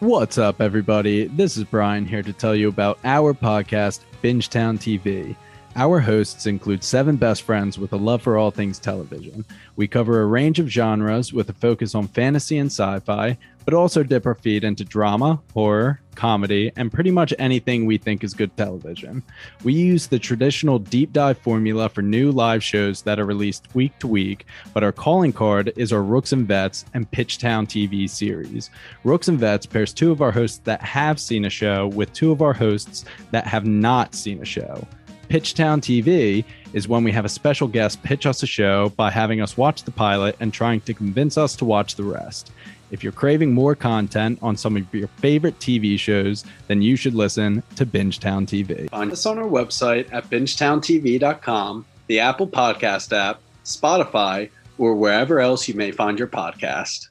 What's up, everybody? This is Brian here to tell you about our podcast, Bingetown TV. Our hosts include seven best friends with a love for all things television. We cover a range of genres with a focus on fantasy and sci fi, but also dip our feet into drama, horror, comedy, and pretty much anything we think is good television. We use the traditional deep dive formula for new live shows that are released week to week, but our calling card is our Rooks and Vets and Pitchtown TV series. Rooks and Vets pairs two of our hosts that have seen a show with two of our hosts that have not seen a show. Pitchtown TV is when we have a special guest pitch us a show by having us watch the pilot and trying to convince us to watch the rest. If you're craving more content on some of your favorite TV shows, then you should listen to Bingetown TV. Find us on our website at bingetowntv.com, the Apple Podcast app, Spotify, or wherever else you may find your podcast.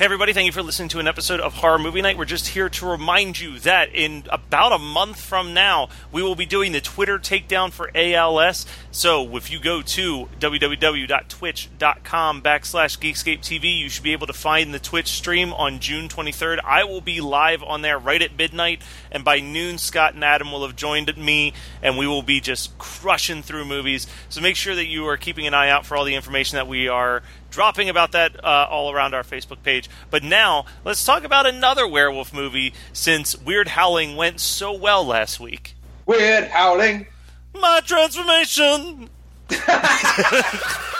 Hey, everybody, thank you for listening to an episode of Horror Movie Night. We're just here to remind you that in about a month from now, we will be doing the Twitter takedown for ALS. So if you go to www.twitch.com backslash Geekscape TV, you should be able to find the Twitch stream on June 23rd. I will be live on there right at midnight, and by noon, Scott and Adam will have joined me, and we will be just crushing through movies. So make sure that you are keeping an eye out for all the information that we are dropping about that uh, all around our Facebook page. But now, let's talk about another werewolf movie since Weird Howling went so well last week. Weird howling. My transformation!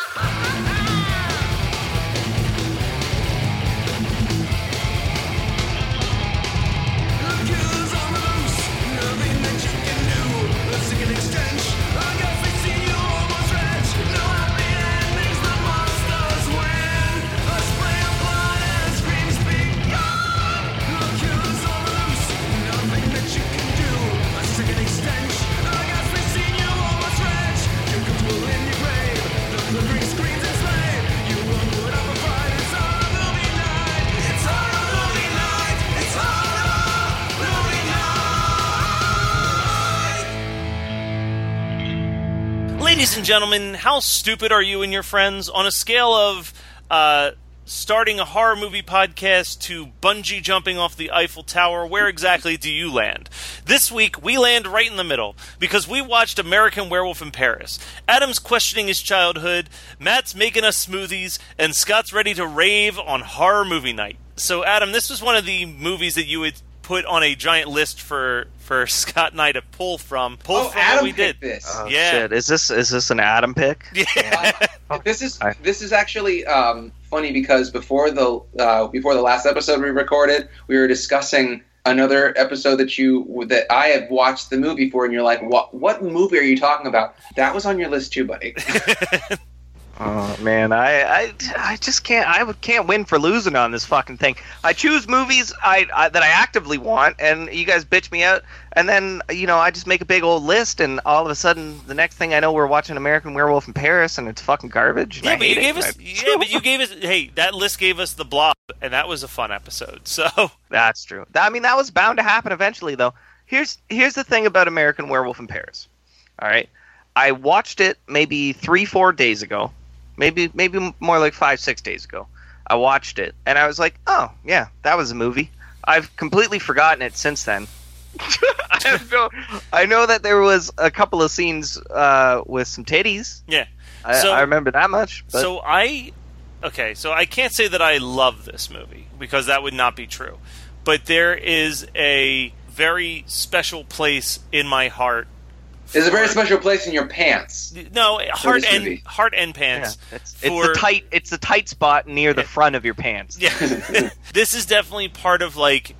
Ladies and gentlemen, how stupid are you and your friends on a scale of uh, starting a horror movie podcast to bungee jumping off the Eiffel Tower? Where exactly do you land? This week, we land right in the middle because we watched American Werewolf in Paris. Adam's questioning his childhood, Matt's making us smoothies, and Scott's ready to rave on horror movie night. So, Adam, this was one of the movies that you would put on a giant list for for Scott and I to pull from. Pull Oh, from Adam what we did. this. Oh, Yeah. shit. Is this is this an Adam pick? Yeah. This is this is actually um, funny because before the uh, before the last episode we recorded, we were discussing another episode that you that I have watched the movie for, and you're like, "What what movie are you talking about?" That was on your list too, buddy. Oh man, I, I, I just can't. I can't win for losing on this fucking thing. I choose movies I, I that I actively want, and you guys bitch me out, and then you know I just make a big old list, and all of a sudden the next thing I know we're watching American Werewolf in Paris, and it's fucking garbage. Yeah, but you hate it. gave us. Yeah, but you gave us. Hey, that list gave us the blob, and that was a fun episode. So That's true. I mean, that was bound to happen eventually, though. Here's here's the thing about American Werewolf in Paris. All right, I watched it maybe three, four days ago, maybe maybe more like five, six days ago. I watched it, and I was like, oh yeah, that was a movie. I've completely forgotten it since then. I, no, I know that there was a couple of scenes uh, with some titties. yeah. I, So- I remember that much. But So I. Okay, so I can't say that I love this movie because that would not be true. But there is a very special place in my heart. There's a very special place in your pants. No, heart and movie. heart and pants. it's, it's for- the tight it's the tight spot near the Yeah. front of your pants. Yeah, this is definitely part of like.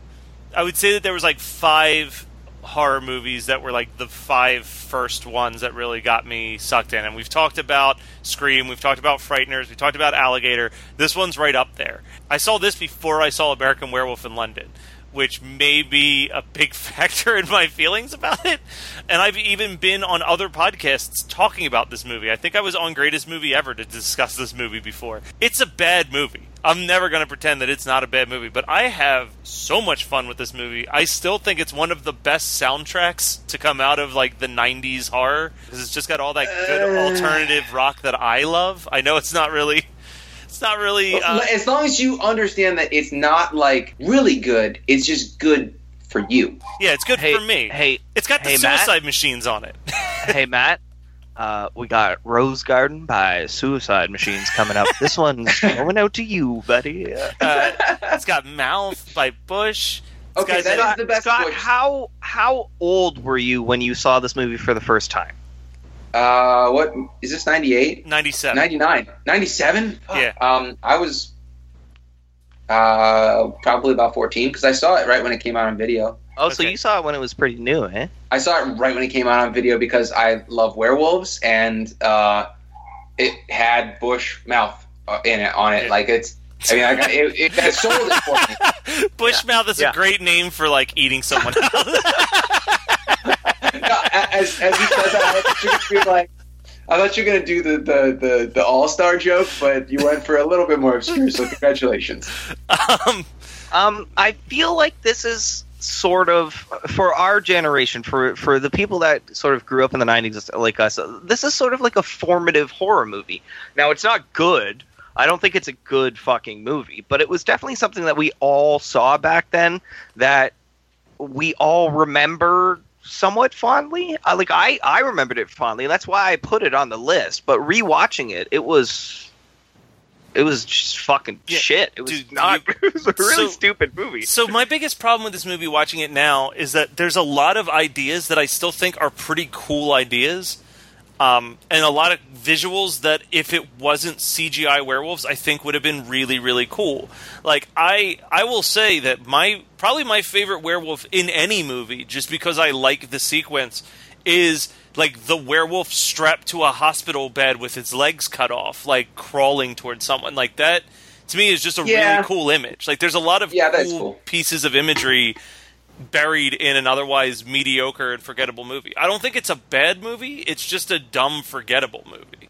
I would say that there was like five horror movies that were like the five first ones that really got me sucked in. And we've talked about Scream, we've talked about Frighteners, we talked about Alligator. This one's right up there. I saw this before I saw American Werewolf in London, which may be a big factor in my feelings about it. And I've even been on other podcasts talking about this movie. I think I was on Greatest Movie Ever to discuss this movie before. It's a bad movie. I'm never going to pretend that it's not a bad movie, but I have so much fun with this movie. I still think it's one of the best soundtracks to come out of like the 90s horror because it's just got all that good Uh. alternative rock that I love. I know it's not really it's not really uh, as long as you understand that it's not like really good, it's just good for you. yeah, it's good Hey, for me. hey, It's got the hey, Matt? suicide machines on it. hey Matt, uh, we got Rose Garden by Suicide Machines coming up. This one's going out to you, buddy. Uh, it's got Mouth by Bush. It's Okay, got that that- is the best Scott, Bush. how how old were you when you saw this movie for the first time? Uh, what is this? 98? 97. 99? 97? Yeah. Um, I was uh probably about 14 because I saw it right when it came out on video. Oh, so you saw it when it was pretty new, eh? I saw it right when it came out on video because I love werewolves and uh, it had Bush mouth uh, in it on it. Yeah. Like it's, I mean, I got, it, it, it sold it for me. Bushmouth is Yeah. a great name for like eating someone else. No, as, as he says that, I thought you were gonna like, I thought you were gonna do the the the, the All Star joke, but you went for a little bit more obscure. So congratulations. um, Um, I feel like this is sort of for our generation, for for the people that sort of grew up in the '90s like us. This is sort of like a formative horror movie. Now, it's not good. I don't think it's a good fucking movie, but it was definitely something that we all saw back then that we all remember somewhat fondly. Uh, like I, I remembered it fondly. That's why I put it on the list. But rewatching it, it was, it was just fucking Yeah, shit. It was dude, not. you- it was a really so- stupid movie. so my biggest problem with this movie, watching it now, is that there's a lot of ideas that I still think are pretty cool ideas, um, and a lot of visuals that, if it wasn't CGI werewolves, I think would have been really, really cool. Like I, I will say that my probably my favorite werewolf in any movie, just because I like the sequence, is like the werewolf strapped to a hospital bed with its legs cut off, like crawling towards someone. Like that, to me, is just a Yeah. really cool image. Like there's a lot of Yeah, cool, cool. pieces of imagery buried in an otherwise mediocre and forgettable movie. I don't think it's a bad movie. It's just a dumb, forgettable movie.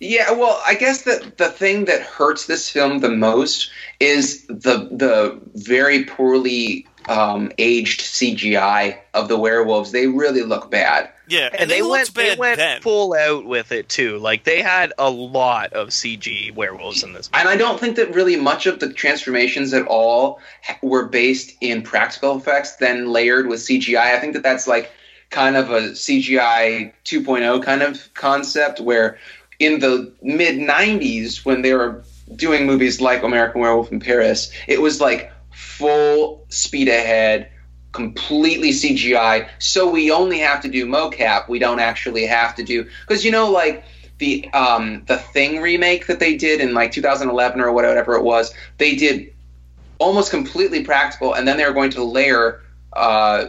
Yeah, well, I guess that the thing that hurts this film the most is the the very poorly um, aged CGI of the werewolves. They really look bad. Yeah, and, and they, went bad they went then. full out with it too. Like they had a lot of CG werewolves in this. And I don't think that really much of the transformations at all were based in practical effects, then layered with CGI. I think that that's like kind of a CGI 2.0 kind of concept where in the mid 90s, when they were doing movies like American Werewolf in Paris, it was like full speed ahead, completely CGI. So we only have to do mocap. We don't actually have to do because you know like the um the Thing remake that they did in like 2011 or whatever it was. They did almost completely practical, and then they were going to layer uh,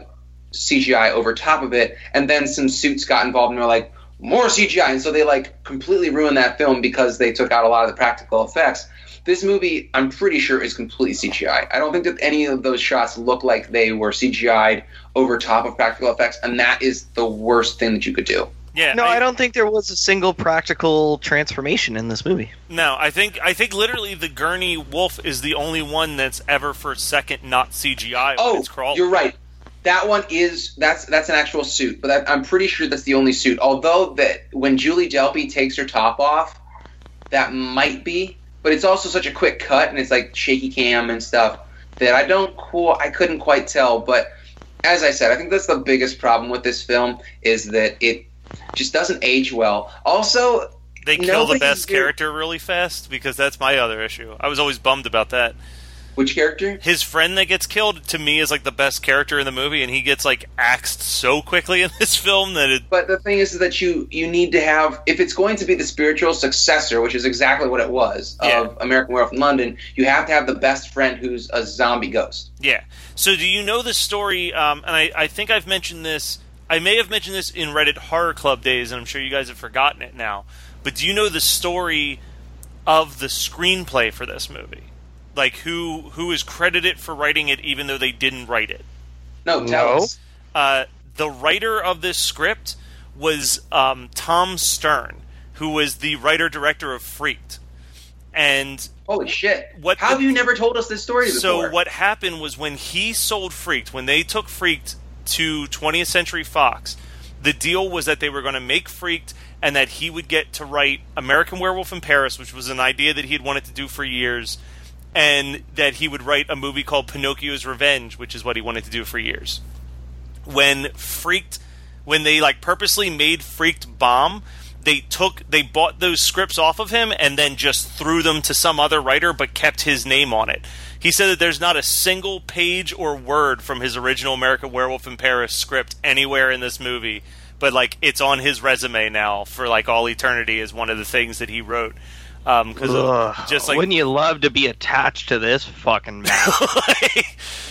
CGI over top of it, and then some suits got involved and were like more CGI, and so they like completely ruined that film because they took out a lot of the practical effects. This movie, I'm pretty sure, is completely CGI. I don't think that any of those shots look like they were CGI'd over top of practical effects, and that is the worst thing that you could do. Yeah, No, I, don't think there was a single practical transformation in this movie. No, I think I think literally the Gurney wolf is the only one that's ever for a second not CGI Oh, it's you're right. That one is that's that's an actual suit, but that, I'm pretty sure that's the only suit. Although that when Julie Delpy takes her top off, that might be, but it's also such a quick cut and it's like shaky cam and stuff that I don't qu- I couldn't quite tell. But as I said, I think that's the biggest problem with this film is that it just doesn't age well. Also, They kill the best character really fast because that's my other issue. I was always bummed about that. Which character? his friend that gets killed to me is like the best character in the movie, and he gets like axed so quickly in this film that it. But the thing is that you you need to have if it's going to be the spiritual successor, which is exactly what it was Yeah. of American Werewolf in London, you have to have the best friend who's a zombie ghost. Yeah. So do you know the story? Um, and I, I think I've mentioned this. I may have mentioned this in Reddit Horror Club days, and I'm sure you guys have forgotten it now. But do you know the story of the screenplay for this movie? Like who who is credited for writing it, even though they didn't write it? No, tell No. us. uh, the writer of this script was um, Tom Stern, who was the writer director of Freaked. And Holy shit! What How the- have you never told us this story before? so what happened was when he sold Freaked, when they took Freaked to 20th Century Fox, the deal was that they were going to make Freaked and that he would get to write American Werewolf in Paris, which was an idea that he had wanted to do for years, and that he would write a movie called Pinocchio's Revenge, which is what he wanted to do for years. When Freaked, when they like purposely made Freaked bomb, they took they bought those scripts off of him and then just threw them to some other writer, but kept his name on it. He said that there's not a single page or word from his original American Werewolf in Paris script anywhere in this movie, but like it's on his resume now for like all eternity as one of the things that he wrote. Um, because Ugh, just like wouldn't you love to be attached to this fucking map?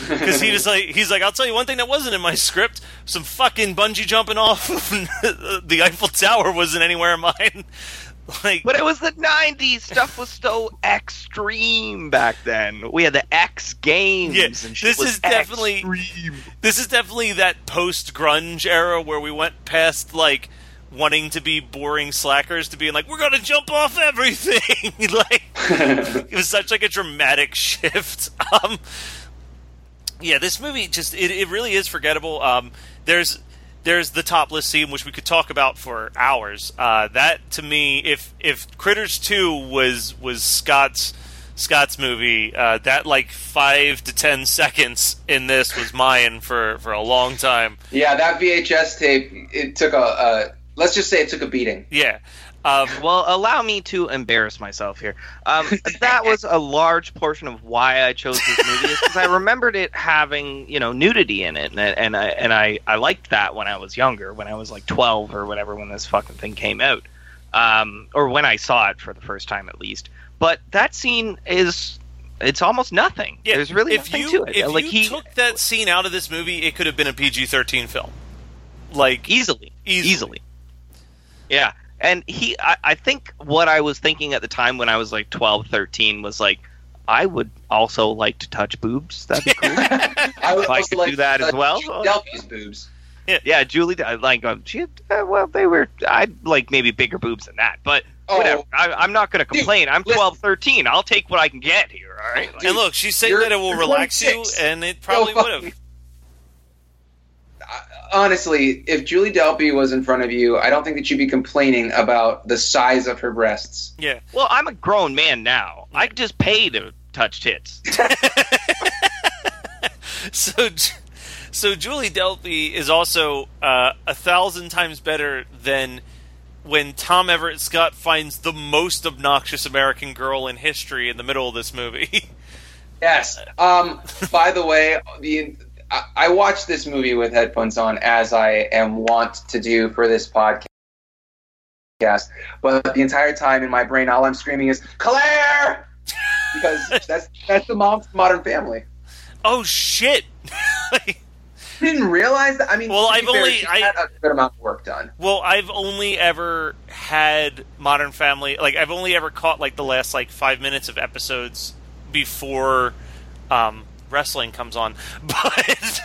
because he was like he's like I'll tell you one thing that wasn't in my script some fucking bungee jumping off of the Eiffel Tower wasn't anywhere in mine like but it was the '90s. Stuff was so extreme back then. We had the X Games. Yeah, and shit this was is definitely- extreme. this is definitely that post grunge era where we went past like wanting to be boring slackers to being like we're gonna jump off everything like it was such like a dramatic shift um yeah this movie just it, it really is forgettable um there's there's the topless scene which we could talk about for hours uh that to me if if critters 2 was was scott's scott's movie uh that like five to ten seconds in this was mine for for a long time yeah, that VHS tape. It took a. a let's just say it took a beating. yeah um Well, allow me to embarrass myself here. Um, that was a large portion of why I chose this movie, because I remembered it having, you know, nudity in it, and, and I and I, I liked that when I was younger, when I was like twelve or whatever, when this fucking thing came out, um, or when I saw it for the first time at least. But that scene is. It's almost nothing. Yeah, There's really if nothing you, to it. If like you he took that scene out of this movie, it could have been a PG-13 film. Like easily, Easily. easily, Yeah, and he, I, I think what I was thinking at the time when I was like 12, 13 was like, I would also like to touch boobs. That'd be cool. I would If I could like do that as uh, well. Delpy's boobs. yeah, Julie, like, um, she, had, uh, well, they were, I'd like maybe bigger boobs than that, but Oh. whatever. I, I'm not going to Dude, complain. I'm listen. 12, 13. I'll take what I can get here. All right. Like, and look, she's saying that it will you're relax you, and it probably would have. Honestly, if Julie Delpy was in front of you, I don't think that you'd be complaining about the size of her breasts. Yeah. well, I'm a grown man now. I could just pay to touch tits. So, so Julie Delpy is also uh, a thousand times better than when Tom Everett Scott finds the most obnoxious American girl in history in the middle of this movie. Yes. Um. by the way, the I, I watched this movie with headphones on, as I am wont to do for this podcast. But the entire time in my brain, all I'm screaming is Claire, because that's that's the mom's Modern Family. oh shit! Didn't realize that. I mean, Well, I've fair, only- I- had a good amount of work done. well, I've only ever had Modern Family. Like, I've only ever caught like the last like five minutes of episodes before um, wrestling comes on. But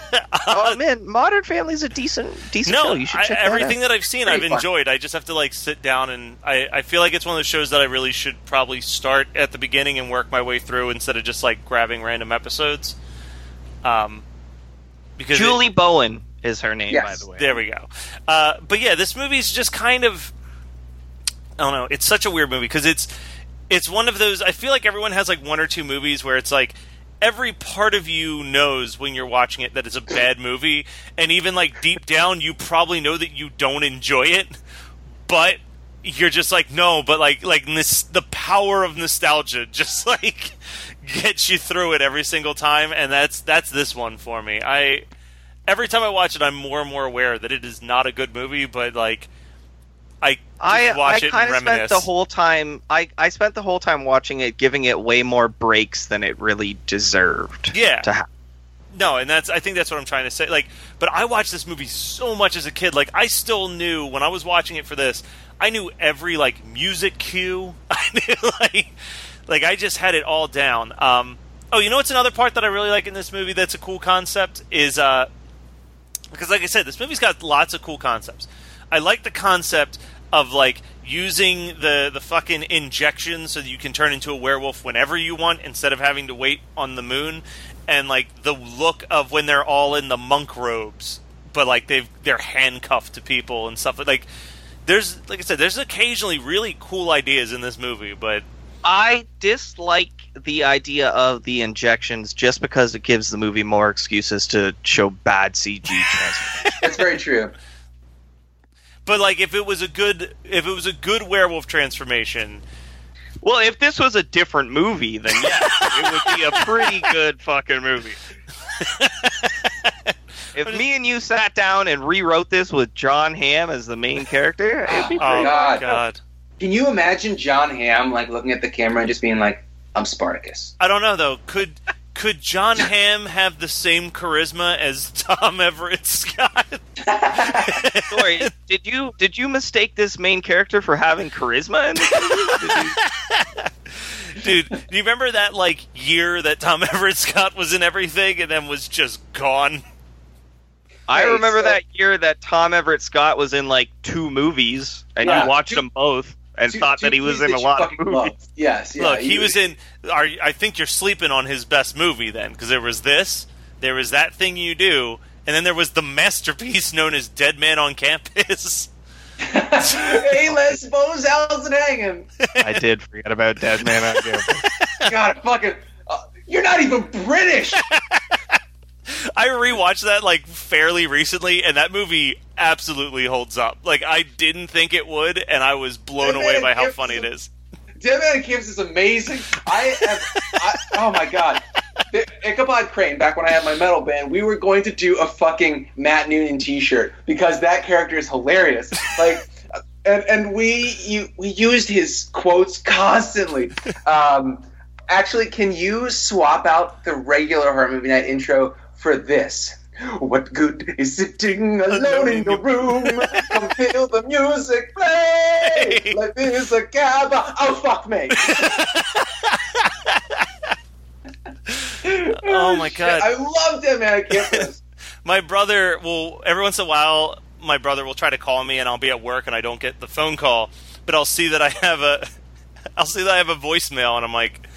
oh man, Modern Family's a decent, decent no, show. You should I- check that everything out. that I've seen, Pretty I've fun. enjoyed. I just have to like sit down and I, I feel like it's one of those shows that I really should probably start at the beginning and work my way through instead of just like grabbing random episodes. Um, because it- Julie Bowen is her name, Yes. by the way. there we go. Uh, but yeah, this movie's just kind of I don't know. It's such a weird movie because it's it's one of those. I feel like everyone has like one or two movies where it's like every part of you knows when you're watching it that it's a bad movie, and even like deep down, you probably know that you don't enjoy it, but you're just like no, but like like this the power of nostalgia just like gets you through it every single time, and that's that's this one for me. I every time I watch it, I'm more and more aware that it is not a good movie, but like I I, watch I it kind of spent the whole time. I, I spent the whole time watching it, giving it way more breaks than it really deserved. Yeah. To have. No, and that's I think that's what I'm trying to say. Like, but I watched this movie so much as a kid. Like, I still knew when I was watching it for this, I knew every like music cue. I knew like like I just had it all down. Um, oh, you know what's another part that I really like in this movie? That's a cool concept is uh, because like I said, this movie's got lots of cool concepts. I like the concept of like using the the fucking injection so that you can turn into a werewolf whenever you want instead of having to wait on the moon and like the look of when they're all in the monk robes but like they've they're handcuffed to people and stuff like there's like I said there's occasionally really cool ideas in this movie but I dislike the idea of the injections just because it gives the movie more excuses to show bad CG transformation. That's very true. But like if it was a good if it was a good werewolf transformation well, if this was a different movie, then yes, it would be a pretty good fucking movie. if me and you sat down and rewrote this with John Hamm as the main character, it'd be oh pretty. my God. god Can you imagine John Hamm like looking at the camera and just being like, "I'm Spartacus"? I don't know though. Could could John Hamm have the same charisma as Tom Everett Scott? Sorry, did you did you mistake this main character for having charisma in this movie? You- Dude, do you remember that like year that Tom Everett Scott was in everything and then was just gone? I remember that year that Tom Everett Scott was in like two movies, and Yeah, you watched two- them both and Two- thought two that he was in a lot of movies. love. Yes, yeah. Look, he you- was in. Are, I think you're sleeping on his best movie then, because there was this, there was that thing you do, and then there was the masterpiece known as Dead Man on Campus. hey, let's suppose how's it hanging? I did forget about Dead Man on Campus. God, fucking. Uh, you're not even British. I rewatched that like fairly recently, and that movie absolutely holds up. Like I didn't think it would, and I was blown Dead away by how funny it is- is. Dead Man on is amazing. I have. I, oh my god. Ichabod Crane, back when I had my metal band, we were going to do a fucking Matt Noonan T-shirt because that character is hilarious. Like, and and we you, we used his quotes constantly. Um, actually, can you swap out the regular horror movie night intro for this? What good is sitting alone in your room? Come feel the music play. Life is a cab. Oh fuck me. Oh, my. God. I love Dead Man I can't. my brother will every once in a while my brother will try to call me and I'll be at work and I don't get the phone call, but I'll see that I have a I'll see that I have a voicemail and I'm like,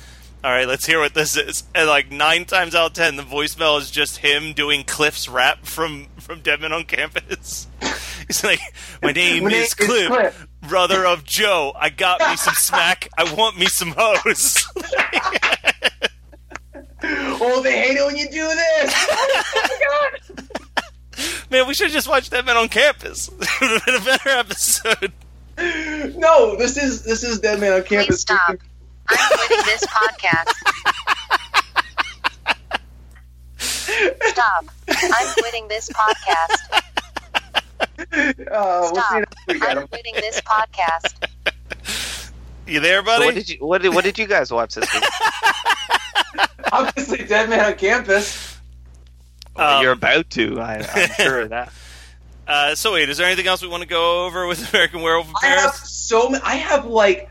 all right, let's hear what this is. And like nine times out of ten, the voicemail is just him doing Cliff's rap from from Deadman on Campus. He's like, my name My name is is Cliff, Cliff." brother of Joe. I got me some smack. I want me some hose. oh, they hate it when you do this. Oh my god. Man, we should have just watched Deadman on Campus. it would have been a better episode. No, this is this is Dead Man on Campus. Please stop. I'm quitting this podcast. Stop. I'm quitting this podcast. Uh, we'll see Stop. I'm quitting this podcast. You there, So buddy? what did you what did, what did you guys watch this week? Obviously, Dead Man on Campus. Well, Um, You're about to. I, I'm sure of that. Uh, so wait, is there anything else we want to go over with American Werewolf in I have Paris? so ma- I have like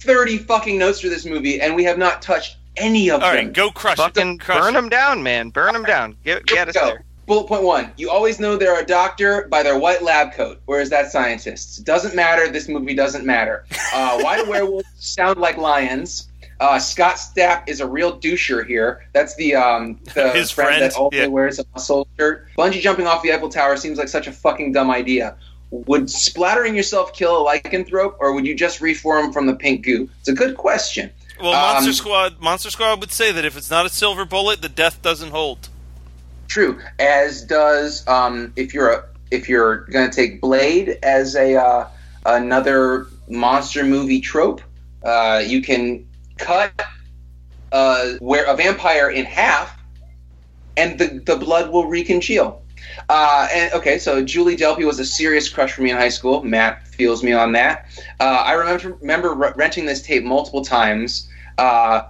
thirty fucking notes for this movie, and we have not touched any of All them. right, go crush Fucking it. Crush burn it. them down, man. Burn them down. Get get us Go. there. Bullet point one: You always know they're a doctor by their white lab coat. Where is that scientists? Doesn't matter. This movie doesn't matter. Uh, why do werewolves sound like lions? Uh, Scott Stapp is a real doucher here. That's the um, the His friend, friend, that also yeah. wears a muscle shirt. Bungee jumping off the Eiffel Tower seems like such a fucking dumb idea. Would splattering yourself kill a lycanthrope, or would you just reform from the pink goo? It's a good question. Well, Monster Um, Squad, Monster Squad would say that if it's not a silver bullet, the death doesn't hold. True, as does um, if you're a if you're going to take Blade as a uh, another monster movie trope. Uh, you can cut uh, where a vampire in half, and the the blood will recongeal. Uh, and okay, so Julie Delpy was a serious crush for me in high school. Matt feels me on that. Uh, I remember remember re- renting this tape multiple times. Uh,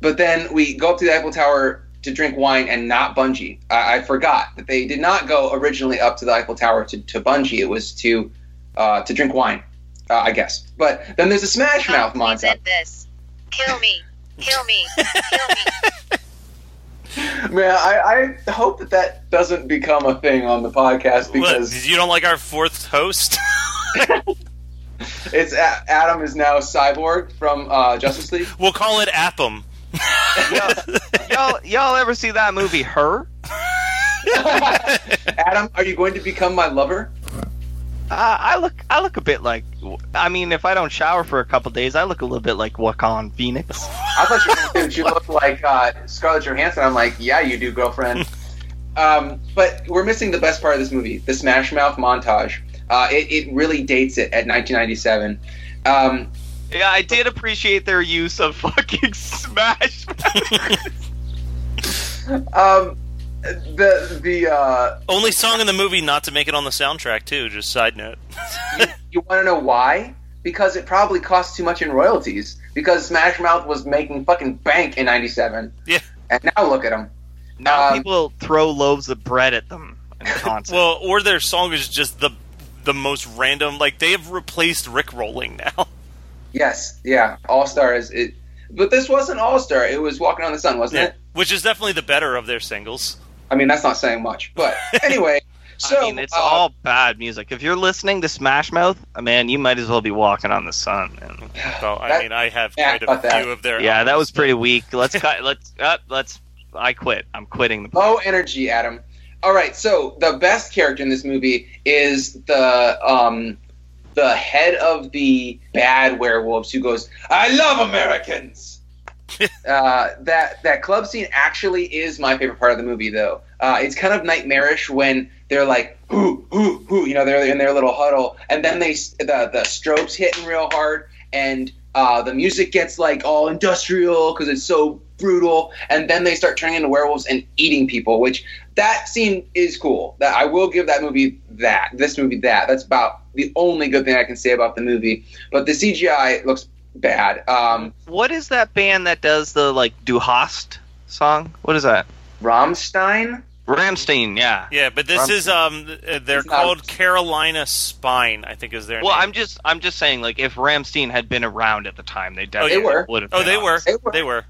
but then we go up to the Eiffel Tower to drink wine and not bungee. I, I forgot that they did not go originally up to the Eiffel Tower to, to bungee. It was to uh, to drink wine, uh, I guess. But then there's a Smash Mouth Please montage. end this. Kill me. Kill me. Kill me. Man, I, I hope that that doesn't become a thing on the podcast What, because you don't like our fourth host? it's A- Adam is now Cyborg from uh, Justice League. we'll call it Appum. y'all, y'all ever see that movie Her? Adam, are you going to become my lover? Uh, I look, I look a bit like. I mean, if I don't shower for a couple days, I look a little bit like Joaquin Phoenix. I thought you were going to you look like uh, Scarlett Johansson. I'm like, yeah, you do, girlfriend. Um, but we're missing the best part of this movie, the Smash Mouth montage. Uh, it, it really dates it at 1997. Um, Yeah, I did appreciate their use of fucking Smash. um, the the uh, Only song in the movie not to make it on the soundtrack too. Just side note. you, you want to know why? Because it probably cost too much in royalties. Because Smash Mouth was making fucking bank in '97. Yeah. And now look at them. now Um, people throw loaves of bread at them in the concert. Well, or their song is just the the most random. Like they have replaced Rick rolling now. Yes, yeah, All Star is it. But this wasn't All Star. It was Walking on the Sun, wasn't it? Which is definitely the better of their singles. I mean, that's not saying much. But anyway, so I mean, it's uh, all bad music. If you're listening to Smash Mouth, uh, man, you might as well be walking on the sun. Man. So I That- mean, I have yeah, quite a about that. few of their. Yeah, that albums, was pretty weak. Let's cut. Let's. Uh, let's. I quit. I'm quitting the. low energy, Adam. All right, so the best character in this movie is the um, the head of the bad werewolves who goes, "I love Americans." uh, that that club scene actually is my favorite part of the movie, though. Uh, it's kind of nightmarish when they're like, "Ooh, ooh, ooh," you know, they're in their little huddle, and then they the the strobes hitting real hard, and uh, the music gets like all industrial because it's so brutal, and then they start turning into werewolves and eating people, which that scene is cool. That I will give that movie that. This movie that. That's about the only good thing I can say about the movie. But the CGI looks bad. Um, What is that band that does the like Du Hast song? What is that? Rammstein. Ramstein. Yeah. Yeah, but this Um, is um, uh, they're It's not- called Carolina Spine. I think is their Well, name. I'm just. I'm just saying. Like, if Rammstein had been around at the time, they They definitely were. would have. Oh, been they were. They were. They were.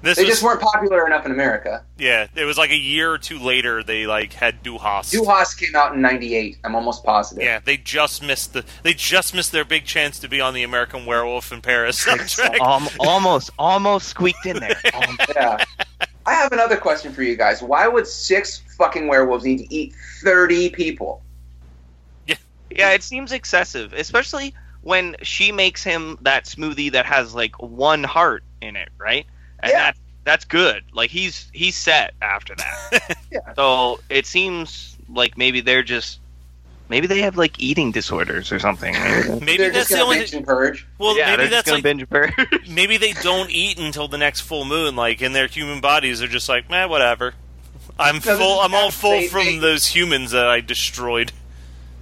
This They was just weren't popular enough in America. yeah. It was like a year or two later. They like had Du Hast. Duhas came out in '98. I'm almost positive. Yeah, they just missed the. They just missed their big chance to be on the American Werewolf in Paris soundtrack. Um, almost, almost squeaked in there. Um, Yeah. I have another question for you guys. Why would six fucking werewolves need to eat 30 people? Yeah, yeah, it seems excessive, especially when she makes him that smoothie that has like one heart in it, right? And Yeah. that that's good. Like he's he's set after that. Yeah. So it seems like maybe they're just maybe they have like eating disorders or something. Maybe They're that's just the gonna only. binge and purge. Well, yeah, maybe that's gonna like binge a purge. maybe they don't eat until the next full moon. Like in their human bodies, they're just like, man, whatever. I'm this full. I'm all full they- from they- those humans that I destroyed.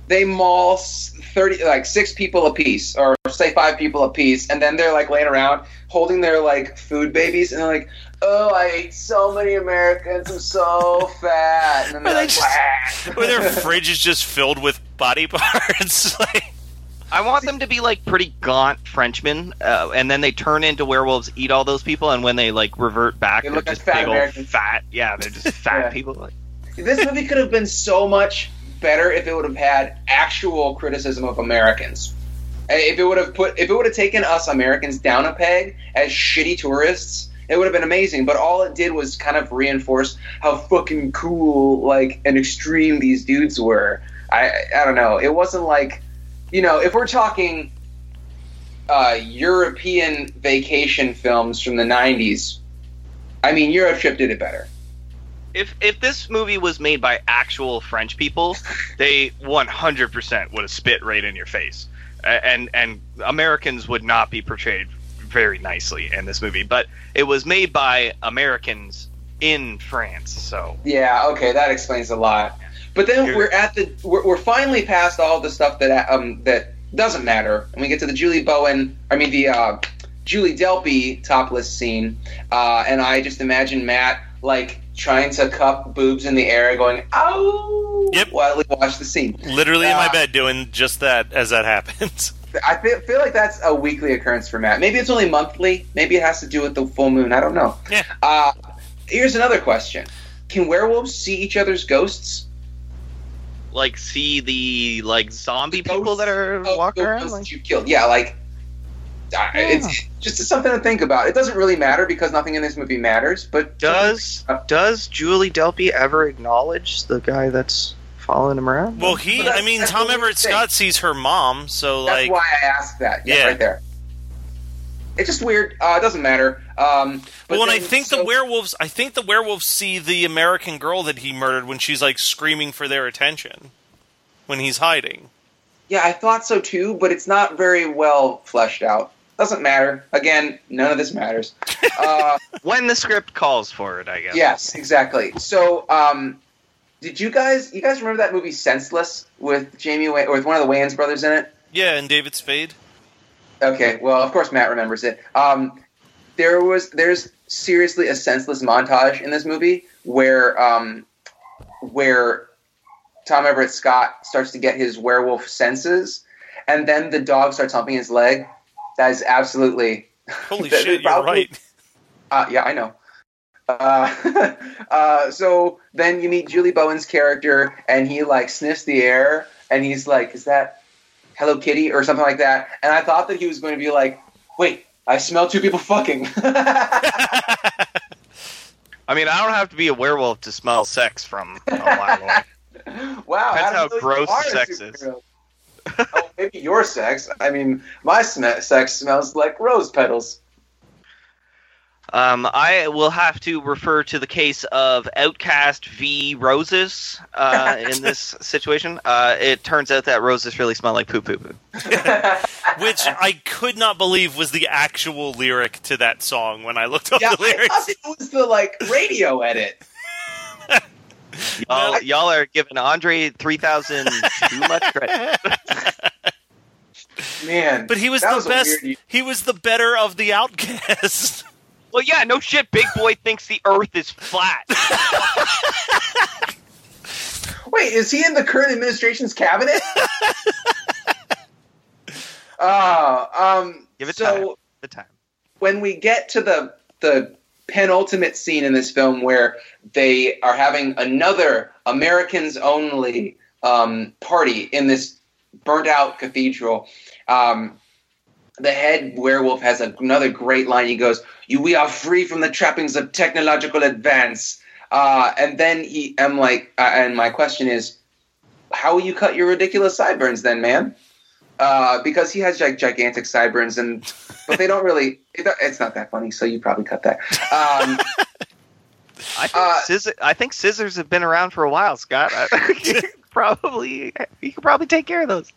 They maul 30, like six people apiece, or say five people apiece, and then they're like laying around holding their like food babies, and they're like, "Oh, I ate so many Americans. I'm so fat." And then they're they like, just- "Wah." Or their fridge is just filled with body parts. like, I want them to be like pretty gaunt Frenchmen, uh, and then they turn into werewolves, eat all those people, and when they like revert back, They they are look like just fat big old Americans. fat. Yeah, they're just fat Yeah. people. Like, this movie could have been so much better if it would have had actual criticism of Americans. Uh, If it would have put, if it would have taken us Americans down a peg as shitty tourists, it would have been amazing. But all it did was kind of reinforce how fucking cool, like, and extreme these dudes were. I, I don't know. It wasn't like, you know, if we're talking uh, European vacation films from the '90s, I mean, EuroTrip did it better. If if this movie was made by actual French people, they 100% would have spit right in your face. And and Americans would not be portrayed very nicely in this movie. But it was made by Americans in France, so Yeah, okay, that explains a lot. But then we're at the we're, we're finally past all the stuff that um that doesn't matter, and we get to the Julie Bowen. I mean the uh, Julie Delpy topless scene, uh, and I just imagine Matt like trying to cup boobs in the air, going "ow" Yep. while we watch the scene. Literally in my Uh, bed doing just that as that happens. I feel, feel like that's a weekly occurrence for Matt. Maybe it's only monthly. Maybe it has to do with the full moon. I don't know. Yeah. Uh, here's another question: Can werewolves see each other's ghosts? like see the like zombie The people that are of walking around. Like, that you killed. Yeah, like uh, it's just something to think about. It doesn't really matter because nothing in this movie matters. But does does Julie Delpy ever acknowledge the guy that's following him around? Well, he, But that's- I mean, Tom Everett thing. Scott sees her mom, so that's like, why I asked that. Yeah, Yeah. right there. It's just weird. Uh, it doesn't matter. Um, but well, and I think so- the werewolves, I think the werewolves see the American girl that he murdered when she's like screaming for their attention when he's hiding. Yeah, I thought so too, but it's not very well fleshed out. Doesn't matter. Again, none of this matters. Uh, when the script calls for it, I guess. yes, exactly. So, um, did you guys you guys remember that movie Senseless with Jamie Way- or with one of the Wayans brothers in it? Yeah, and David Spade. Okay, well, of course Matt remembers it. Um, there was there's seriously a senseless montage in this movie where um, where Tom Everett Scott starts to get his werewolf senses, and then the dog starts humping his leg. That is absolutely Holy That- shit, you're right. uh, yeah, I know. Uh, uh, so then you meet Julie Bowen's character, and he like sniffs the air, and he's like, "Is that Hello Kitty or something like that?" And I thought that he was going to be like, "Wait, I smell two people fucking." I mean, I don't have to be a werewolf to smell sex from a mile away. wow, Depends how know you gross sex is. Superhero. oh, maybe your sex. I mean, my sm- sex smells like rose petals. Um, I will have to refer to the case of OutKast v. Roses uh, in this situation. Uh, it turns out that roses really smell like poo poo poo. Which I could not believe was the actual lyric to that song when I looked up yeah, the I lyrics. thought it was the like radio edit. Y'all, y'all are giving Andre 3000 too much credit. Man, But he was the was best. weird- He was the better of the OutKasts. Well, yeah, no shit. Big Boi thinks the Earth is flat. Wait, is he in the current administration's cabinet? uh, um, Give it so time. The time. when we get to the the penultimate scene in this film where they are having another Americans only um, party in this burnt out cathedral, um, the head werewolf has another great line. He goes, "You, we are free from the trappings of technological advance." Uh, and then he, I'm like, uh, and my question is, how will you cut your ridiculous sideburns then, man? Uh, because he has like gigantic sideburns, and but they don't really. It, it's not that funny, so you probably cut that. Um, I think, Uh, scissor, I think scissors have been around for a while, Scott. I- probably, you could probably take care of those.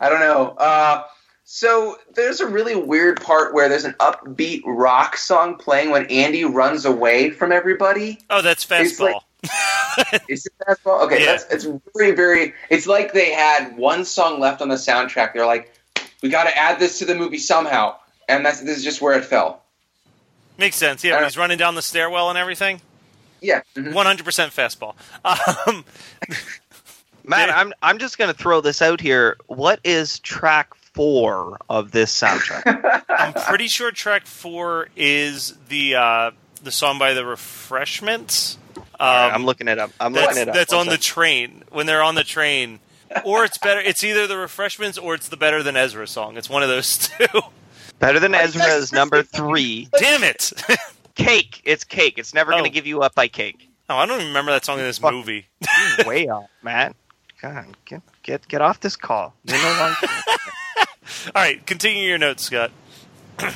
I don't know. Uh, so there's a really weird part where there's an upbeat rock song playing when Andy runs away from everybody. Oh, that's It's like- fastball. Is it fastball? Okay, Yeah. that's it's very very. It's like they had one song left on the soundtrack. They're like, we got to add this to the movie somehow, and that's this is just where it fell. Makes sense. Yeah, when he's running down the stairwell and everything. Yeah. mhm. One hundred percent fastball. Um, Matt, Yeah. I'm I'm just gonna throw this out here. What is track four of this soundtrack? I'm pretty sure track four is the uh, the song by the Refreshments. Um, I'm looking it up. I'm looking it up. that's One on the train when they're on the train, or it's better. It's either the Refreshments or it's the Better Than Ezra song. It's one of those two. Better than Are Ezra is number three. Damn it! Cake. It's cake. It's never Oh. gonna give you up by cake. oh, I don't even remember that song in this Fuck. movie. You're way off, Matt. God, get get get off this call. You're no longer. All right, continue your notes, Scott.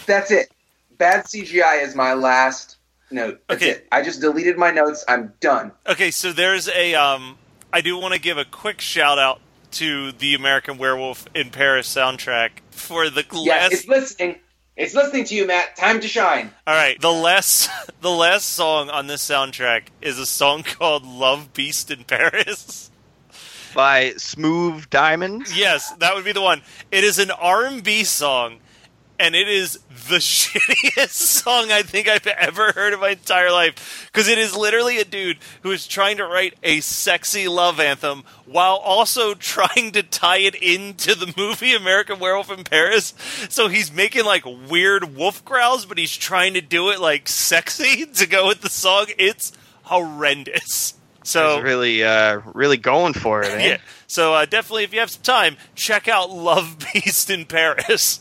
That's it. Bad CGI is my last note. That's Okay. it. I just deleted my notes. I'm done. Okay, so there's a um I do want to give a quick shout out to the American Werewolf in Paris soundtrack for the Yes, it's listening. It's listening to you, Matt. Time to shine. All right, the last the last song on this soundtrack is a song called "Love Beast in Paris." By Smooth Diamonds. Yes, that would be the one. It is an R&B song, and it is the shittiest song I think I've ever heard in my entire life. Because it is literally a dude who is trying to write a sexy love anthem while also trying to tie it into the movie American Werewolf in Paris. So he's making like weird wolf growls, but he's trying to do it like sexy to go with the song. It's horrendous. So He's really, uh, really going for it. Eh? yeah. So uh, definitely, if you have some time, check out Love Beast in Paris.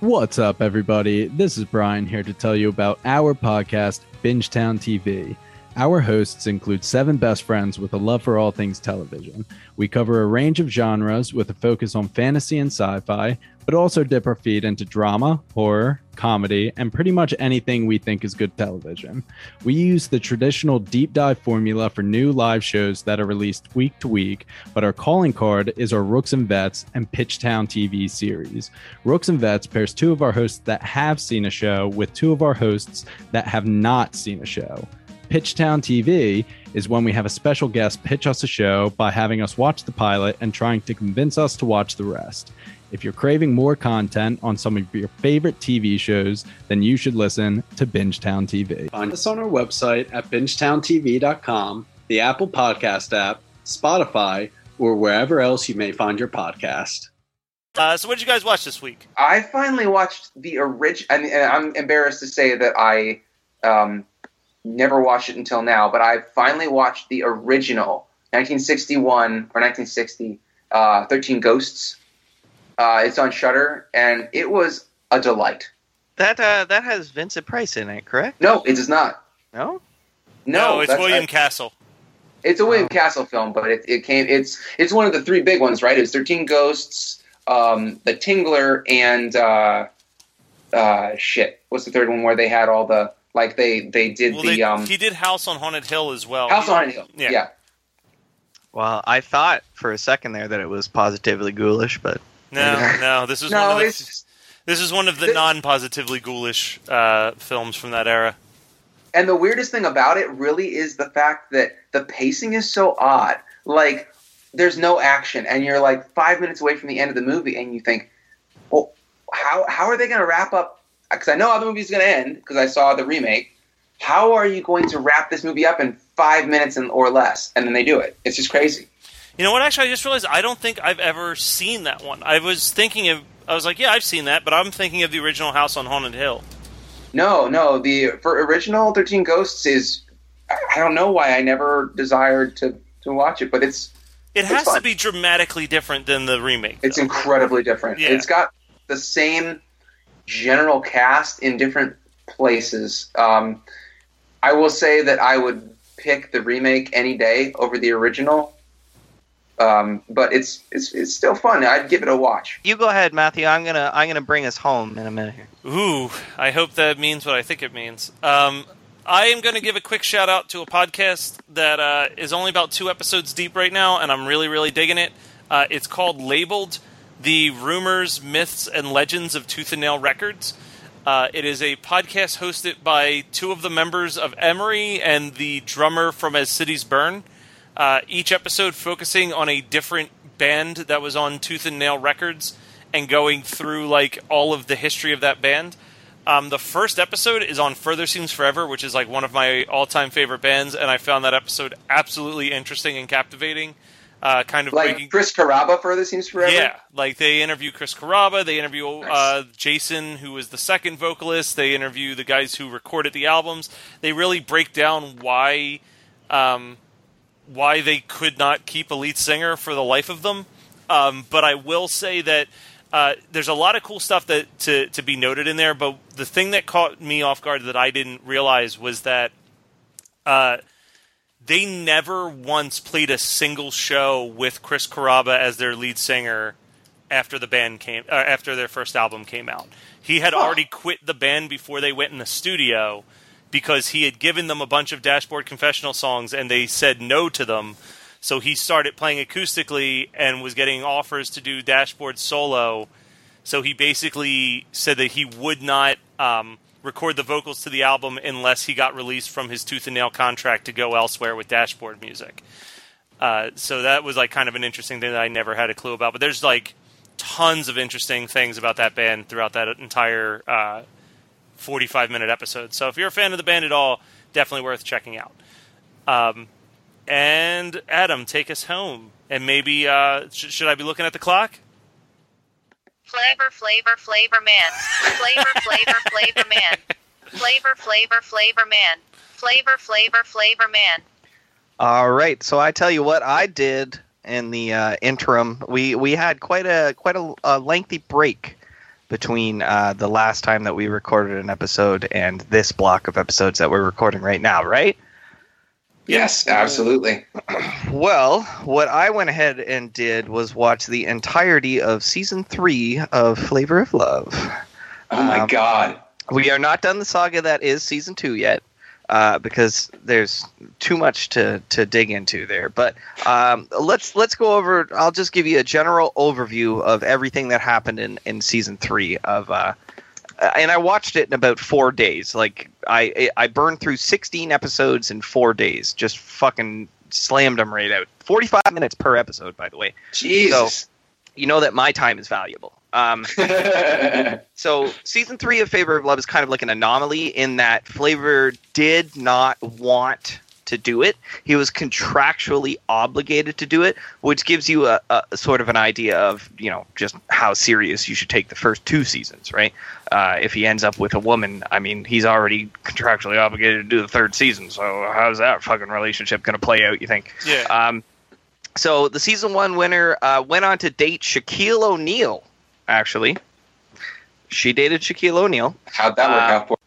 What's up, everybody? This is Brian here to tell you about our podcast, Bingetown TV. Our hosts include seven best friends with a love for all things television. We cover a range of genres with a focus on fantasy and sci fi, but also dip our feet into drama, horror, comedy, and pretty much anything we think is good television. We use the traditional deep dive formula for new live shows that are released week to week, but our calling card is our Rooks and Vets and Pitchtown TV series. Rooks and Vets pairs two of our hosts that have seen a show with two of our hosts that have not seen a show. Pitchtown TV is when we have a special guest pitch us a show by having us watch the pilot and trying to convince us to watch the rest. If you're craving more content on some of your favorite TV shows, then you should listen to Bingetown TV. Find us on our website at bingetowntv.com, the Apple Podcast app, Spotify, or wherever else you may find your podcast. Uh, so, what did you guys watch this week? I finally watched the original, and, and I'm embarrassed to say that I um, never watched it until now, but I finally watched the original 1961 or 1960 uh, 13 Ghosts. Uh, it's on Shudder, and it was a delight. That uh, that has Vincent Price in it, correct? No, it does not. No. No, it's William I- Castle. It's a William Castle film, but it, it came. It's it's one of the three big ones, right? It's Thirteen Ghosts, um, The Tingler, and uh, uh, shit. What's the third one where they had all the like they they did Well, the they, um, he did House on Haunted Hill as well. House He- on Haunted Hill. Yeah. Yeah. Well, I thought for a second there that it was positively ghoulish, but No, no, this is one of the, this is one of the non-positively ghoulish uh, films from that era. and the weirdest thing about it really is the fact that the pacing is so odd. Like there's no action, and you're like five minutes away from the end of the movie, and you think, well, how how are they going to wrap up? Because I know how the movie's going to end because I saw the remake. How are you going to wrap this movie up in five minutes and, or less? And then they do it. It's just crazy. You know what? Actually, I just realized I don't think I've ever seen that one. I was thinking of. I was like, yeah, I've seen that, but I'm thinking of the original House on Haunted Hill. No, no. The for original Thirteen Ghosts is I don't know why I never desired to to watch it, but it's It has to be dramatically different than the remake. it's incredibly different. Yeah. It's got the same general cast in different places. Um, I will say that I would pick the remake any day over the original. Um, but it's it's it's still fun. I'd give it a watch. you go ahead, Matthew. I'm gonna I'm gonna bring us home in a minute here. Ooh, I hope that means what I think it means. Um, I am going to give a quick shout out to a podcast that uh, is only about two episodes deep right now, and I'm really, really digging it. Uh, it's called Labeled The Rumors, Myths, and Legends of Tooth and Nail Records. Uh, it is a podcast hosted by two of the members of Emery and the drummer from As Cities Burn. Uh, each episode focusing on a different band that was on Tooth and Nail Records and going through like all of the history of that band. Um, the first episode is on Further Seems Forever, which is like one of my all-time favorite bands, and I found that episode absolutely interesting and captivating. Uh, kind of Like breaking, Chris Carrabba, further seems forever. yeah, like they interview Chris Carrabba, they interview uh, Jason, who was the second vocalist. They interview the guys who recorded the albums. They really break down why um, why they could not keep a lead singer for the life of them. Um, but I will say that uh, there's a lot of cool stuff that to to be noted in there. But the thing that caught me off guard that I didn't realize was that uh, they never once played a single show with Chris Carrabba as their lead singer after the band came uh, after their first album came out. He had Huh. already quit the band before they went in the studio because he had given them a bunch of Dashboard Confessional songs and they said no to them. So he started playing acoustically and was getting offers to do Dashboard solo. So he basically said that he would not um, record the vocals to the album unless he got released from his tooth and nail contract to go elsewhere with Dashboard music. Uh, so that was like kind of an interesting thing that I never had a clue about. But there's like tons of interesting things about that band throughout that entire uh, 45 minute episode. So if you're a fan of the band at all, definitely worth checking out. Um, and Adam, take us home. And maybe uh, sh- should I be looking at the clock? Flavor, flavor, flavor man. Flavor, flavor, flavor man. Flavor, flavor, flavor man. Flavor, flavor, flavor man. All right. So I tell you what I did in the uh, interim. We we had quite a quite a, a lengthy break between uh, the last time that we recorded an episode and this block of episodes that we're recording right now, right? Yes, absolutely. Well, what I went ahead and did was watch the entirety of season three of Flavor of Love. Oh my Um, god. We are not done the saga that is season two yet, uh, because there's too much to, to dig into there. But um, let's let's go over. I'll just give you a general overview of everything that happened in, in season three of. Uh, and I watched it in about four days. Like I I burned through 16 episodes in four days. Just fucking slammed them right out. 45 minutes per episode, by the way. Jesus. You know that my time is valuable. Um, so season three of Flavor of Love is kind of like an anomaly in that Flavor did not want to do it. He was contractually obligated to do it, which gives you a, a sort of an idea of you know just how serious you should take the first two seasons, right? Uh, if he ends up with a woman, I mean, he's already contractually obligated to do the third season. So how's that fucking relationship going to play out? You think? Yeah. Um, so the season one winner uh, went on to date Shaquille O'Neal. Actually, she dated Shaquille O'Neal. How'd that work Uh, out for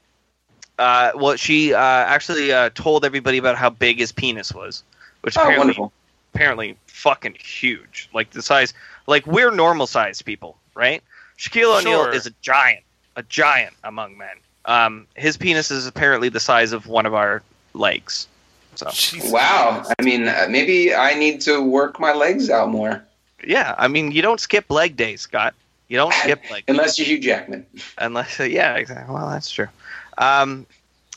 Uh, well, she uh, actually uh, told everybody about how big his penis was, which Oh, apparently, wonderful. apparently fucking huge. Like the size, like we're normal sized people, right? Shaquille O'Neal Sure. is a giant, a giant among men. Um, his penis is apparently the size of one of our legs. So Jesus. Wow. I mean, uh, maybe I need to work my legs out more. yeah, I mean, you don't skip leg day, Scott. You don't skip leg. Unless you're Hugh Jackman. Unless, yeah, exactly. Well, that's true. Um,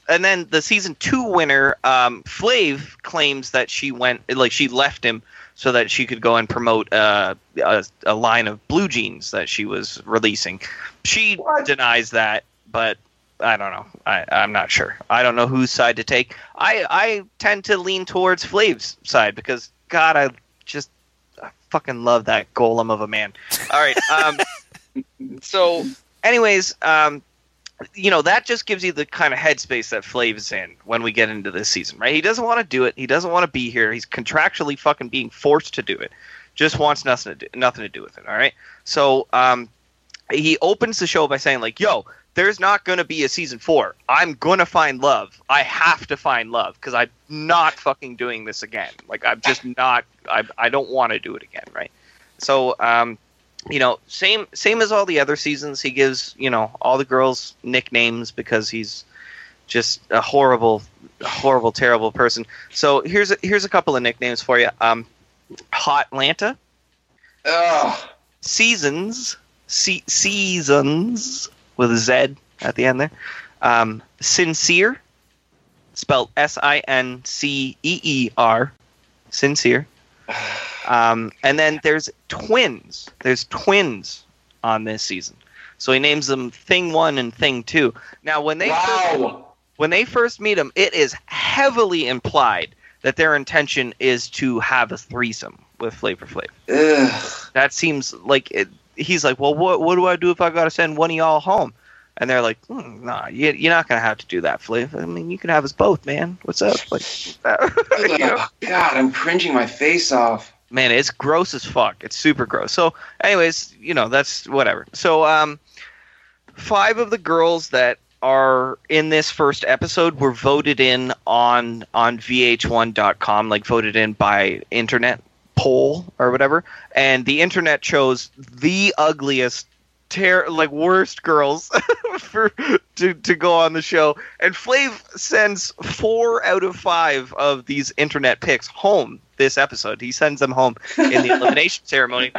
and then the season two winner, um, Flav claims that she went, like she left him so that she could go and promote uh, a, a line of blue jeans that she was releasing. She What? denies that, but I don't know. I, I'm not sure. I don't know whose side to take. I, I tend to lean towards Flav's side because God, I just I fucking love that golem of a man. All right. Um, so, anyways, um, you know that just gives you the kind of headspace that Flav is in when we get into this season, right? He doesn't want to do it. He doesn't want to be here. He's contractually fucking being forced to do it. Just wants nothing to do, nothing to do with it. All right. So, um, he opens the show by saying like, "Yo, there's not going to be a season four. I'm going to find love. I have to find love because I'm not fucking doing this again. Like I'm just not. I I don't want to do it again, right? So, um, you know, same same as all the other seasons. He gives you know all the girls nicknames because he's just a horrible, horrible, terrible person. So here's a, here's a couple of nicknames for you. Um, Hot Lanta, Ugh. Seasons, se- Seasons with a Z at the end there. Um, sincere, spelled S I N C E E R, sincere. Um, and then there's twins. There's twins on this season. So he names them Thing One and Thing Two. Now, when they first, when they first meet him, it is heavily implied that their intention is to have a threesome with Flavor Flav. Ugh. That seems like it, he's like, well, what what do I do if I got to send one of y'all home? And they're like, mm, nah, you, you're not gonna have to do that, Flav. I mean, you can have us both, man. What's up? Like, you know? Ugh. God, I'm cringing my face off. man it's gross as fuck it's super gross so anyways you know that's whatever so um five of the girls that are in this first episode were voted in on on vh1.com like voted in by internet poll or whatever and the internet chose the ugliest ter- like worst girls for to to go on the show, and Flav sends four out of five of these internet picks home this episode. He sends them home in the elimination ceremony.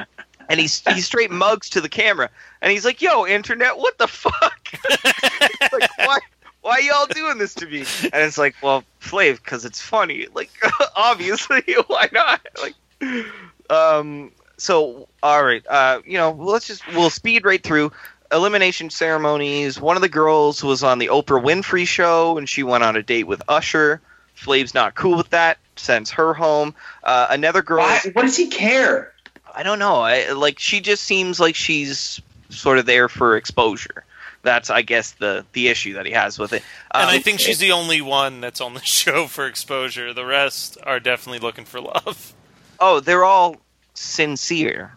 And he's he straight mugs to the camera, and he's like, "Yo, internet, what the fuck? like, why, why y'all doing this to me?" And it's like, "Well, Flav, because it's funny. Like, obviously, why not? Like, um, so all right, uh, you know, let's just we'll speed right through elimination ceremonies. One of the girls was on the Oprah Winfrey show, and she went on a date with Usher. Flav's not cool with that. Sends her home. Uh, another girl. Why, what does he care? I don't know. I, like she just seems like she's sort of there for exposure. That's, I guess, the the issue that he has with it. and I Um, think she's the only one that's on the show for exposure. The rest are definitely looking for love. Oh, they're all sincere.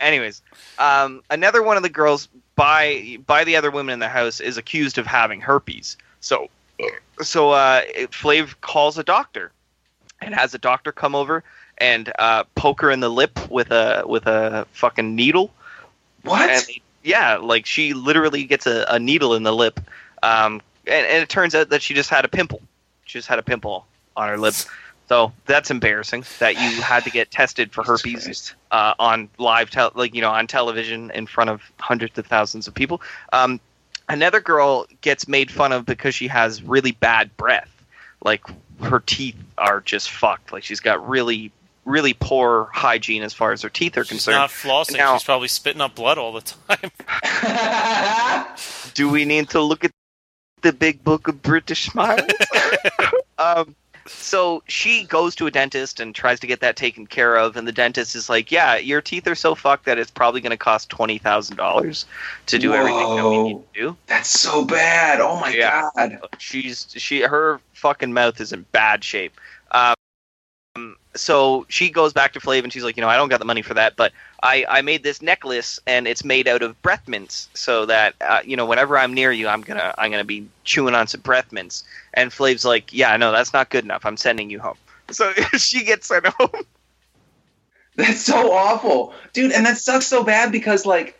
Anyways, um, another one of the girls by by the other women in the house is accused of having herpes. So, so uh, Flav calls a doctor and has a doctor come over and uh, poke her in the lip with a with a fucking needle. What? They- yeah, like she literally gets a, a needle in the lip, um, and, and it turns out that she just had a pimple. She just had a pimple on her lip. So that's embarrassing that you had to get tested for herpes uh, on live, tel- like you know, on television in front of hundreds of thousands of people. Um, another girl gets made fun of because she has really bad breath. Like her teeth are just fucked. Like she's got really, really poor hygiene as far as her teeth are She's concerned. not flossing. Now- she's probably spitting up blood all the time. do we need to look at the big book of British smiles? um, so she goes to a dentist and tries to get that taken care of, and the dentist is like, "Yeah, your teeth are so fucked that it's probably going to cost twenty thousand dollars to do everything that we need to do." That's so bad. Oh my Yeah. god. She's she her fucking mouth is in bad shape. Um, so she goes back to Flav and she's like, you know, I don't got the money for that, but I, I made this necklace and it's made out of breath mints, so that uh, you know, whenever I'm near you, I'm gonna I'm gonna be chewing on some breath mints. And Flav's like, yeah, no, that's not good enough. I'm sending you home. So she gets sent home. That's so awful. Dude, and that sucks so bad because like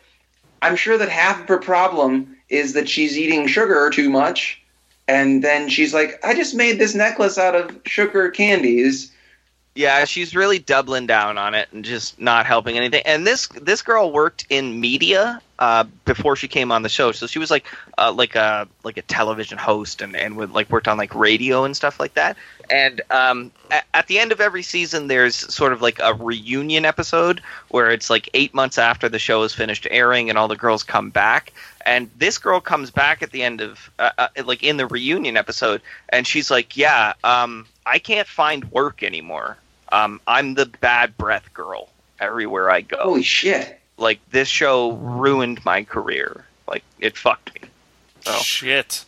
I'm sure that half of her problem is that she's eating sugar too much and then she's like, I just made this necklace out of sugar candies. Yeah, she's really doubling down on it and just not helping anything. And this this girl worked in media uh, before she came on the show, so she was like uh, like a like a television host and and would like worked on like radio and stuff like that. And um, at, at the end of every season, there's sort of like a reunion episode where it's like eight months after the show is finished airing and all the girls come back. And this girl comes back at the end of uh, uh, like in the reunion episode, and she's like, "Yeah, um, I can't find work anymore. Um, I'm the bad breath girl everywhere I go. Holy shit. Like this show ruined my career. Like it fucked me. So Shit.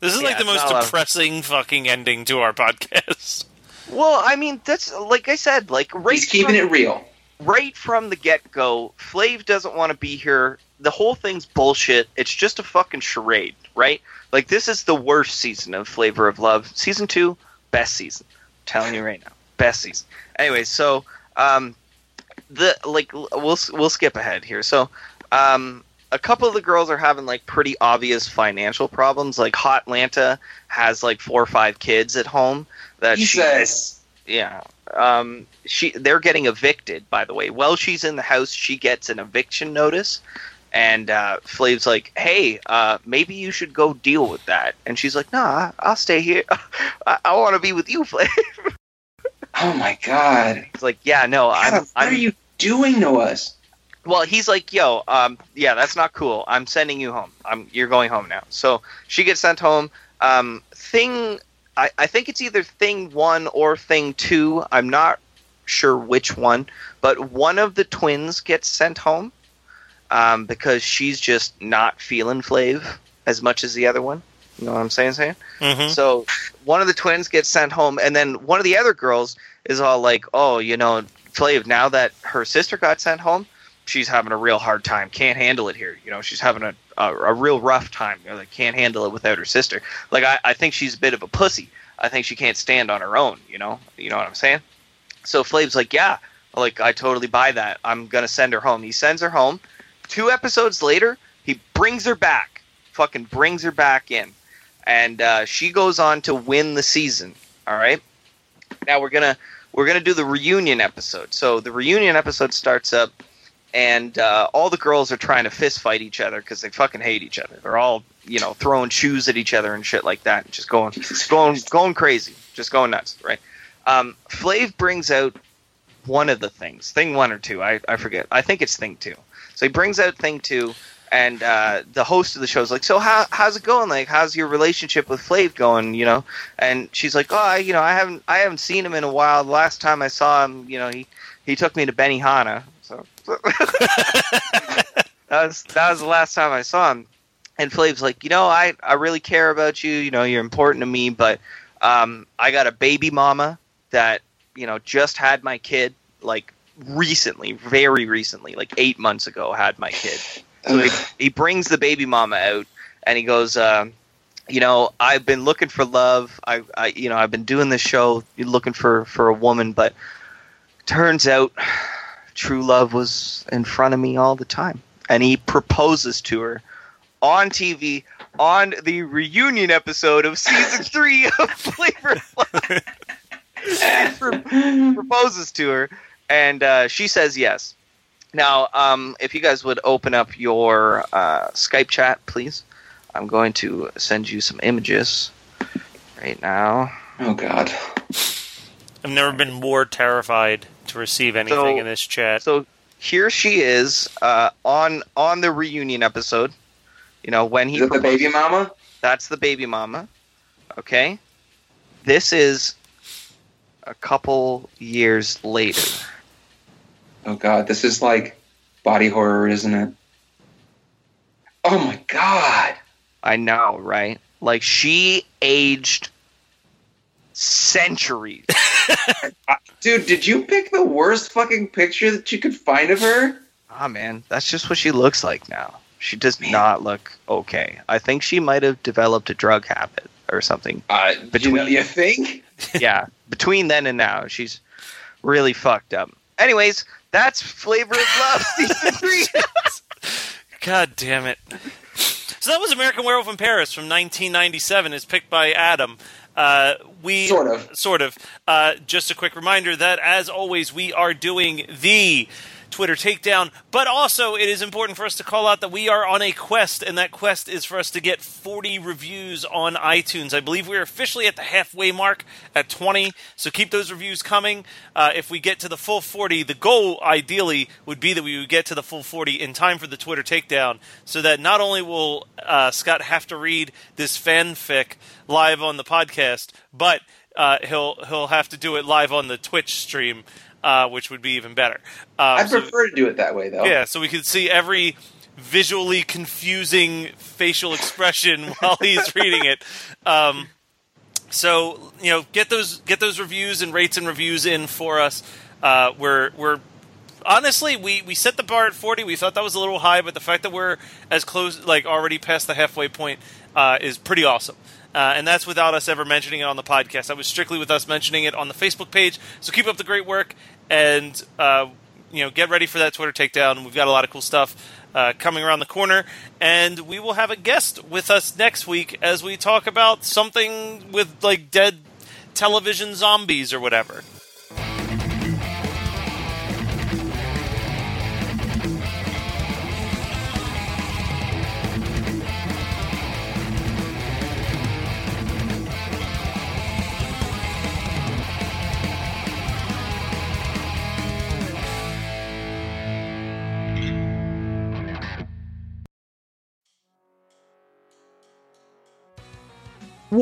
This is Yeah, like the most not a of- depressing fucking ending to our podcast. well, I mean that's like I said, like right He's keeping from, it real. right from the get go. Flav doesn't want to be here. The whole thing's bullshit. It's just a fucking charade, right? Like this is the worst season of Flavor of Love. Season two, best season. I'm telling you right now, best season. Anyway, so um, the like we'll we'll skip ahead here. So um, a couple of the girls are having like pretty obvious financial problems. Like Hot Lanta has like four or five kids at home that she Jesus. yeah. Um, she they're getting evicted. By the way, while she's in the house, she gets an eviction notice, and uh, Flav's like, "Hey, uh, maybe you should go deal with that." And she's like, "Nah, I'll stay here. I, I want to be with you, Flav." Oh my god. He's like, "Yeah, no, God, I'm." what I'm are you doing to us? Well, he's like, "Yo, um, yeah, that's not cool. I'm sending you home. I'm you're going home now." So she gets sent home. Um, thing, I, I think it's either thing one or thing two. I'm not sure which one, but one of the twins gets sent home um, because she's just not feeling Flav as much as the other one. You know what I'm saying? Saying. hmm So one of the twins gets sent home, and then one of the other girls is all like, "Oh, you know, Flav. Now that her sister got sent home, she's having a real hard time. Can't handle it here. You know, she's having a a, a real rough time. You know, like can't handle it without her sister. Like I, I think she's a bit of a pussy. I think she can't stand on her own. You know, you know what I'm saying? So Flav's like, yeah, like I totally buy that. I'm gonna send her home. He sends her home. Two episodes later, He brings her back, fucking brings her back in, and uh, she goes on to win the season. All right. Now we're gonna we're gonna do the reunion episode. So the reunion episode starts up, and uh, all the girls are trying to fist fight each other because they fucking hate each other. They're all you know throwing shoes at each other and shit like that, just going going going crazy, just going nuts, right? Um, Flav brings out one of the things, thing one or two, I, I forget. I think it's thing two. So he brings out thing two, and uh, the host of the show is like, "So how how's it going? Like, how's your relationship with Flav going? You know?" And she's like, "Oh, I, you know, I haven't I haven't seen him in a while. The last time I saw him, you know, he he took me to Benihana. So that was that was the last time I saw him." And Flav's like, "You know, I I really care about you. You know, you're important to me, but um, I got a baby mama that you know just had my kid like recently, very recently, like eight months ago, had my kid." So he, he brings the baby mama out and he goes, uh, you know, I've been looking for love. I, I, you know, I've been doing this show looking for for a woman, but turns out true love was in front of me all the time. And he proposes to her on TV on the reunion episode of season three of Flavor Flav. Proposes to her, and uh, she says yes. Now, um, if you guys would open up your uh, Skype chat, please. I'm going to send you some images right now. Oh God. I've never been more terrified to receive anything So- in this chat. So here she is uh, on on the reunion episode. You know when he Is it the baby mama? That's the baby mama. Okay. This is a couple years later. Oh God, this is like body horror, isn't it? Oh my God. I know, right? Like she aged centuries. Dude, did you pick the worst fucking picture that you could find of her? Ah, man, that's just what she looks like now. She does Man. not look okay. I think she might have developed a drug habit or something. Uh, Between- you, know, you think? yeah, between then and now, she's really fucked up. Anyways, that's Flavor of Love season three. God damn it. So that was American Werewolf in Paris from 1997, as picked by Adam. Uh, we Sort of. sort of. Uh, just a quick reminder that, as always, we are doing the Twitter takedown, but also it is important for us to call out that we are on a quest, and that quest is for us to get 40 reviews on iTunes. I believe we are officially at the halfway mark at 20, so keep those reviews coming. Uh, if we get to the full 40, the goal ideally would be that we would get to the full 40 in time for the Twitter takedown, so that not only will uh, Scott have to read this fanfic live on the podcast, but uh, he'll he'll have to do it live on the Twitch stream, uh, which would be even better. Um, I so- prefer to do it that way, though. yeah, so we could see every visually confusing facial expression while he's reading it. Um, so you know, get those get those reviews and rates and reviews in for us. Uh, we're we're honestly we we set the bar at 40 we thought that was a little high but the fact that we're as close like already past the halfway point uh, is pretty awesome uh, and that's without us ever mentioning it on the podcast that was strictly with us mentioning it on the facebook page so keep up the great work and uh, you know get ready for that twitter takedown. We've got a lot of cool stuff uh, coming around the corner and we will have a guest with us next week as we talk about something with like dead television zombies or whatever